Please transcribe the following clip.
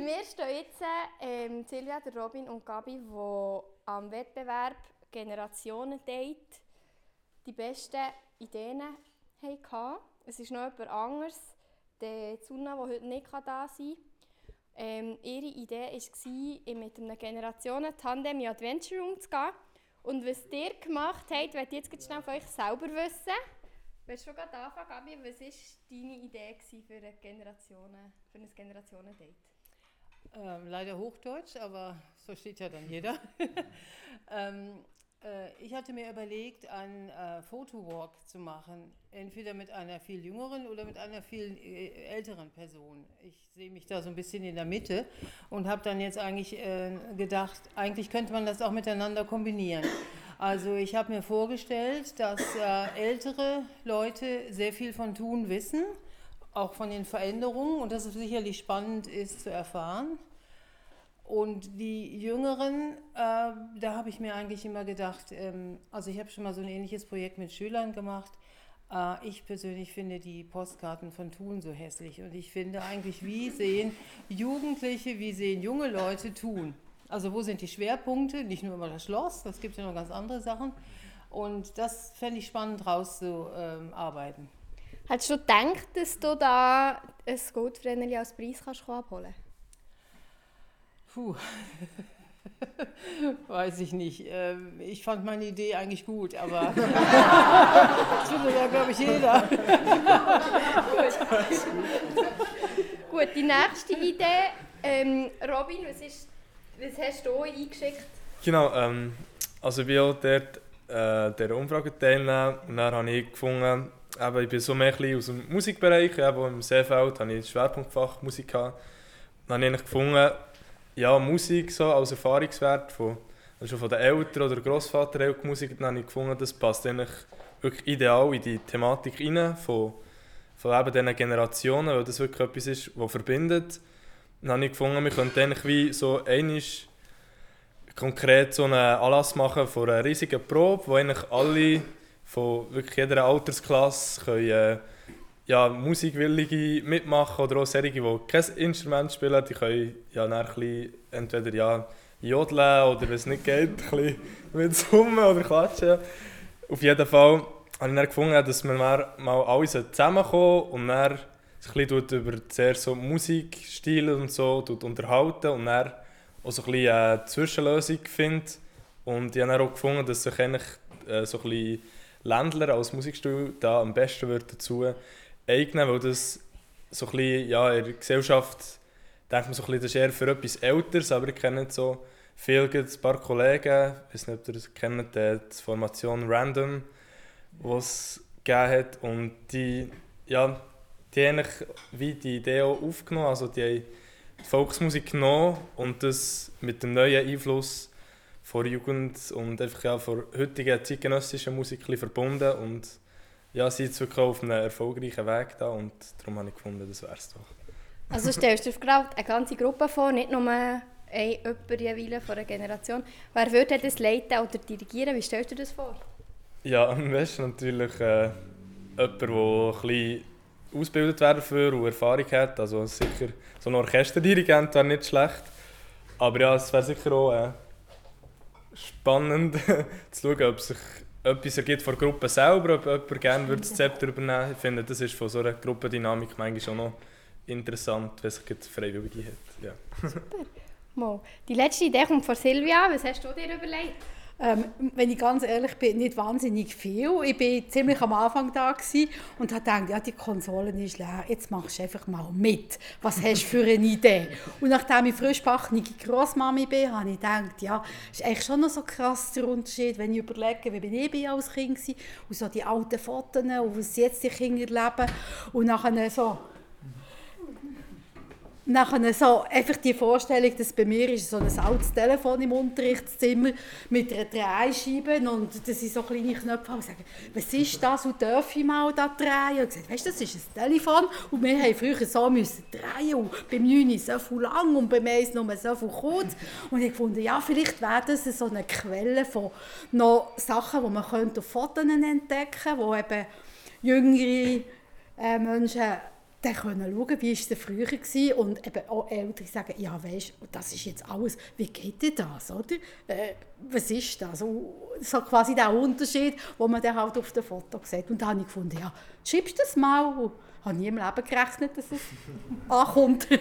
Bei mir stehen jetzt ähm, Silvia, Robin und Gabi, die am Wettbewerb Generationen-Date die besten Ideen hatten. Es ist noch jemand anderes, der Zuna, der heute nicht da sein kann. Ähm, ihre Idee war, mit einem Generationen-Tandem in Adventure Room zu gehen. Und was ihr gemacht habt, möchte ich jetzt schnell von euch selber wissen. Willst du schon anfangen, Gabi? Was war deine Idee für, Generationen, für ein Generationen-Date? Ähm, leider Hochdeutsch, aber so steht ja dann jeder. ähm, äh, ich hatte mir überlegt, einen äh, Fotowalk zu machen, entweder mit einer viel jüngeren oder mit einer viel äh, älteren Person. Ich sehe mich da so ein bisschen in der Mitte und habe dann jetzt eigentlich äh, gedacht, eigentlich könnte man das auch miteinander kombinieren. Also ich habe mir vorgestellt, dass äh, ältere Leute sehr viel von Tun wissen auch von den Veränderungen und dass es sicherlich spannend ist zu erfahren. Und die Jüngeren, äh, da habe ich mir eigentlich immer gedacht, ähm, also ich habe schon mal so ein ähnliches Projekt mit Schülern gemacht. Äh, ich persönlich finde die Postkarten von Thun so hässlich und ich finde eigentlich, wie sehen Jugendliche, wie sehen junge Leute Thun? Also wo sind die Schwerpunkte? Nicht nur immer das Schloss, das gibt ja noch ganz andere Sachen. Und das fände ich spannend rauszuarbeiten. Ähm, Hättest du gedacht, dass du da ein Goldvreneli als Preis kannst abholen Puh. Weiß ich nicht. Ähm, ich fand meine Idee eigentlich gut, aber das findet ja, glaube ich, jeder. gut. gut, die nächste Idee. Ähm, Robin, was, ist, was hast du eingeschickt? Genau, ähm, also ich bin auch dort äh, der Umfrage teilnehmen und dann habe ich gefunden, eben, ich bin so mehr aus dem Musikbereich, eben im Seefeld habe ich das Schwerpunktfach Musik gehabt. Dann habe ich gefunden, ja, Musik so als Erfahrungswert von, also von den Eltern oder Großvater Musik, dann habe ich gefunden, das passt eigentlich wirklich ideal in die Thematik rein von, von eben diesen Generationen, weil das wirklich etwas ist, was verbindet. Dann habe ich gefunden, wir könnten eigentlich wie so einisch konkret so einen Anlass machen von einer riesigen Probe, wo eigentlich alle von wirklich jeder Altersklasse können, äh, ja, Musikwillige mitmachen oder auch solche, die kein Instrument spielen, die können ja dann ein entweder ja, jodeln oder wenn es nicht geht, ein bisschen mit summen oder klatschen. Auf jeden Fall habe ich dann gefunden, dass wir mal alle zusammenkommen und dann sich über sehr so Musikstile und so unterhalten und dann auch so ein bisschen eine Zwischenlösung findet. Und ich habe dann auch gefunden, dass sich eigentlich äh, so ein bisschen Ländler als Musikstil da am besten wird dazu eignen, weil das so ein bisschen, ja, in der Gesellschaft denkt man so ein bisschen, das ist eher für etwas Älteres, aber ich kenne so viele, ein paar Kollegen, ich weiß nicht, ob ihr das kennt, die Formation Random, die es gegeben hat und die, ja, die haben wie die Idee auch aufgenommen, also die haben die Volksmusik genommen und das mit dem neuen Einfluss von Jugend und einfach ja, von heutiger zeitgenössischer Musik verbunden und ja, sie sind wirklich auf einem erfolgreichen Weg da und darum habe ich gefunden, das wäre es doch. Also stellst du dir gerade eine ganze Gruppe vor, nicht nur ein jemand jeweils von einer Generation. Wer würde das leiten oder dirigieren? Wie stellst du dir das vor? Ja, am besten natürlich äh, jemand, der ein bisschen ausgebildet werden dafür und Erfahrung hat. Also sicher so ein Orchesterdirigent wäre nicht schlecht. Aber ja, es wäre sicher auch äh, spannend zu schauen, ob sich etwas ergibt von der Gruppe selber, ob jemand gerne würde das Zepter übernehmen Ich finde, das ist von so einer Gruppendynamik manchmal schon noch interessant, wenn sich Freiwillige hat. Ja. Super. Die letzte Idee kommt von Silvia. Was hast du dir überlegt? Ähm, wenn ich ganz ehrlich bin, nicht wahnsinnig viel. Ich war ziemlich am Anfang da und habe gedacht, ja, die Konsole ist leer, jetzt machst du einfach mal mit. Was hast du für eine Idee? Und nachdem ich frischbackene Grossmami bin, habe ich gedacht, ja, ist eigentlich schon noch so krass der Unterschied, wenn ich überlege, wie bin ich als Kind war und so die alten Fotos und was jetzt die Kinder leben und nachher so nachher so einfach die Vorstellung, dass bei mir ist so ein altes Telefon im Unterrichtszimmer mit einer Drehscheibe und das sind so kleine Knöpfe und sagen, was ist das und darf ich mal da drehen? Und gesagt, weißt, das ist ein Telefon und wir haben früher so müssen drehen und beim 9 so viel lang und beim 1 nur so viel kurz und ich fand, ja, vielleicht wäre das so eine Quelle von noch Sachen, die man könnte auf Fotos entdecken könnte, wo eben jüngere äh, Menschen dann können schauen, wie es früher war und eben auch Eltern sagen, ja weisst, das ist jetzt alles, wie geht denn das, oder? Äh, was ist das? Und so quasi der Unterschied, den man dann halt auf dem Foto sieht. Und da habe ich gefunden, ja, schiebst das mal. Und habe nie im Leben gerechnet, dass es ankommt.